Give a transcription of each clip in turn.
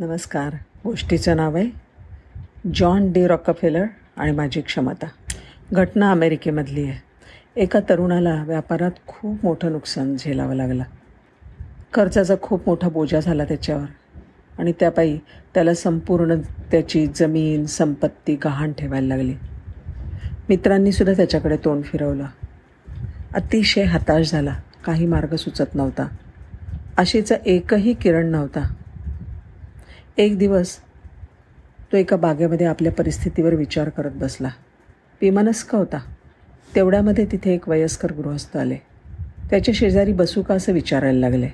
नमस्कार. गोष्टीचं नाव आहे जॉन डी रॉकफेलर आणि माझी क्षमता. घटना अमेरिकेमधली आहे. एका तरुणाला व्यापारात खूप मोठं नुकसान झेलावं लागलं. खर्चाचा खूप मोठा बोजा झाला त्याच्यावर आणि त्यापायी त्याला संपूर्ण त्याची जमीन संपत्ती गहाण ठेवायला लागली. मित्रांनीसुद्धा त्याच्याकडे तोंड फिरवलं. अतिशय हताश झाला. काही मार्ग सुचत नव्हता. आशेचा एकही किरण नव्हता. एक दिवस तो एका बागेमध्ये आपल्या परिस्थितीवर विचार करत बसला. विमानस्क होता. तेवढ्यामध्ये तिथे एक वयस्कर गृहस्थ आले. त्याच्या शेजारी बसू का असं विचारायला लागले.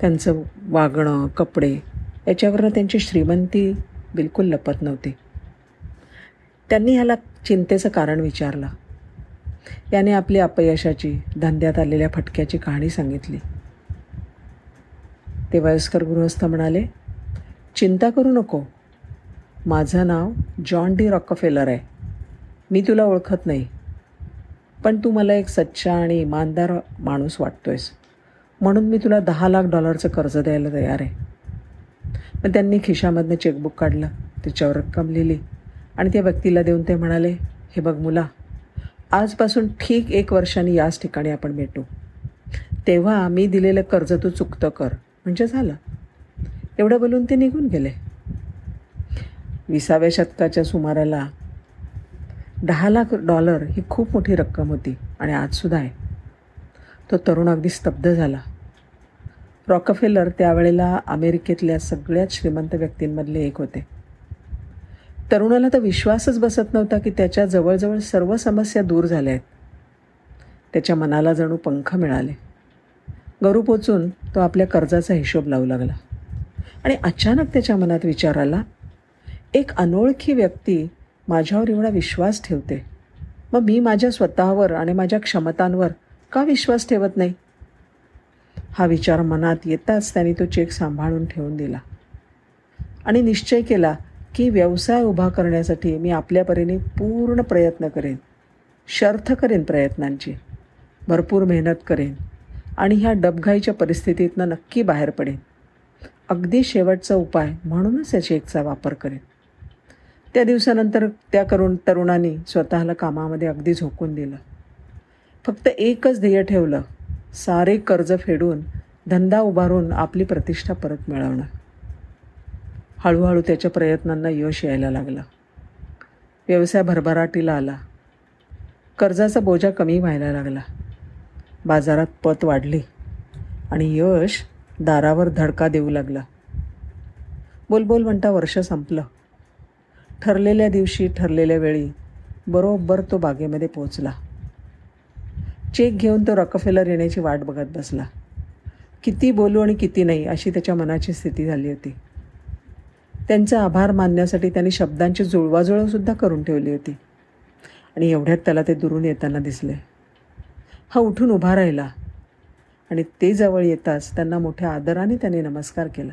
त्यांचं वागणं कपडे याच्यावरनं त्यांची श्रीमंती बिलकुल लपत नव्हती. त्यांनी ह्याला चिंतेचं कारण विचारलं. याने आपली अपयशाची धंद्यात आलेल्या फटक्याची कहाणी सांगितली. ते वयस्कर गृहस्थ म्हणाले चिंता करू नको. माझं नाव जॉन डी रॉकफेलर आहे. मी तुला ओळखत नाही. पण तू मला एक सच्चा आणि इमानदार माणूस वाटतोयस. म्हणून मी तुला दहा लाख डॉलरचं कर्ज द्यायला तयार आहे. मग त्यांनी खिशामधनं चेकबुक काढलं त्याच्यावर रक्कम लिहिली आणि त्या व्यक्तीला देऊन ते म्हणाले हे बघ मुला आजपासून ठीक एक वर्षाने याच ठिकाणी आपण भेटू. तेव्हा मी दिलेलं कर्ज तू चुकतं कर. म्हणजे झालं. एवढं बोलून ते निघून गेले. विसाव्या शतकाच्या सुमाराला दहा लाख डॉलर ही खूप मोठी रक्कम होती आणि आजसुद्धा आहे. तो तरुण अगदी स्तब्ध झाला. रॉकफेलर त्यावेळेला अमेरिकेतल्या सगळ्यात श्रीमंत व्यक्तींमधले एक होते. तरुणाला तर विश्वासच बसत नव्हता की त्याच्या जवळजवळ सर्व समस्या दूर झाल्या आहेत. त्याच्या मनाला जणू पंख मिळाले. गरू पोचून तो आपल्या कर्जाचा हिशोब लावू लागला. आणि अचानक त्याच्या मनात विचार आला एक अनोळखी व्यक्ती माझ्यावर एवढा विश्वास ठेवते. मग मी माझ्या स्वतःवर आणि माझ्या क्षमतांवर का विश्वास ठेवत नाही? हा विचार मनात येताच त्याने तो चेक सांभाळून ठेवून दिला. आणि निश्चय केला की व्यवसाय उभा करण्यासाठी मी आपल्या परीने पूर्ण प्रयत्न करेन. शर्थ करेन प्रयत्नांची. भरपूर मेहनत करेन. आणि ह्या डबघाईच्या परिस्थितीतनं नक्की बाहेर पडेन. अगदी शेवटचा उपाय म्हणूनच या चेकचा वापर करेन. त्या दिवसानंतर त्या करून तरुणांनी स्वतःला कामामध्ये अगदी झोकून दिलं. फक्त एकच ध्येय ठेवलं सारे कर्ज फेडून धंदा उभारून आपली प्रतिष्ठा परत मिळवणं. हळूहळू त्याच्या प्रयत्नांना यश यायला लागलं. व्यवसाय भरभराटीला आला. कर्जाचा बोजा कमी व्हायला लागला. बाजारात पत वाढली आणि यश दारावर धडका देऊ लागला. बोलबोल म्हणता वर्ष संपलं. ठरलेल्या दिवशी ठरलेल्या वेळी बरोबर तो बागेमध्ये पोचला चेक घेऊन तो रकफेलर येण्याची वाट बघत बसला. किती बोलू आणि किती नाही अशी त्याच्या मनाची स्थिती झाली होती. त्यांचा आभार मानण्यासाठी त्यांनी शब्दांची जुळवाजुळवसुद्धा करून ठेवली होती. आणि एवढ्यात त्याला ते दुरून येताना दिसले. हा उठून उभा राहिला. आणि ते जवळ येताच त्यांना मोठ्या आदराने त्याने नमस्कार केला.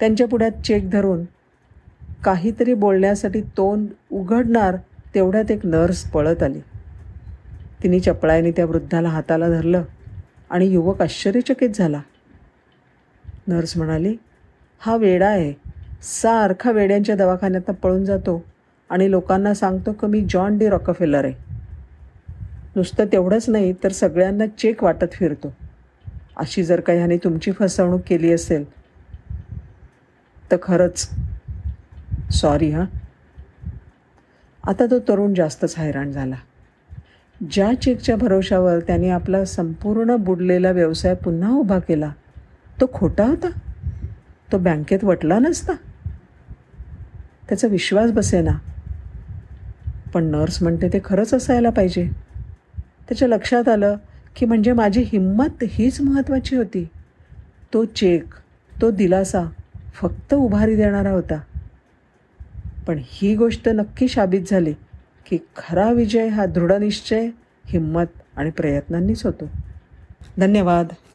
त्यांच्या पुढ्यात चेक धरून काहीतरी बोलण्यासाठी तोंड उघडणार तेवढ्यात एक नर्स पळत आली. तिने चपळाईने त्या वृद्धाला हाताला धरलं आणि युवक आश्चर्यचकित झाला. नर्स म्हणाली हा वेडा आहे. सारखा वेड्यांच्या दवाखान्यातनं पळून जातो आणि लोकांना सांगतो की मी जॉन डी रॉकफेलर आहे. नुसतं तेवढंच नाही तर सगळ्यांना चेक वाटत फिरतो. अशी जर का ह्याने तुमची फसवणूक केली असेल तर खरंच सॉरी हां. आता तो तरुण जास्तच हैराण झाला. ज्या चेकच्या भरोशावर त्याने आपला संपूर्ण बुडलेला व्यवसाय पुन्हा उभा केला तो खोटा होता? तो बँकेत वटला नसता? त्याचा विश्वास बसेना. पण नर्स म्हणते ते खरंच असायला पाहिजे. त्याच्या लक्षात आलं की म्हणजे माझी हिंमत हीच महत्त्वाची होती. तो चेक तो दिलासा फक्त उभारी देणारा होता. पण ही गोष्ट नक्की शाबित झाली की खरा विजय हा दृढनिश्चय हिंमत आणि प्रयत्नांनीच होतो. धन्यवाद.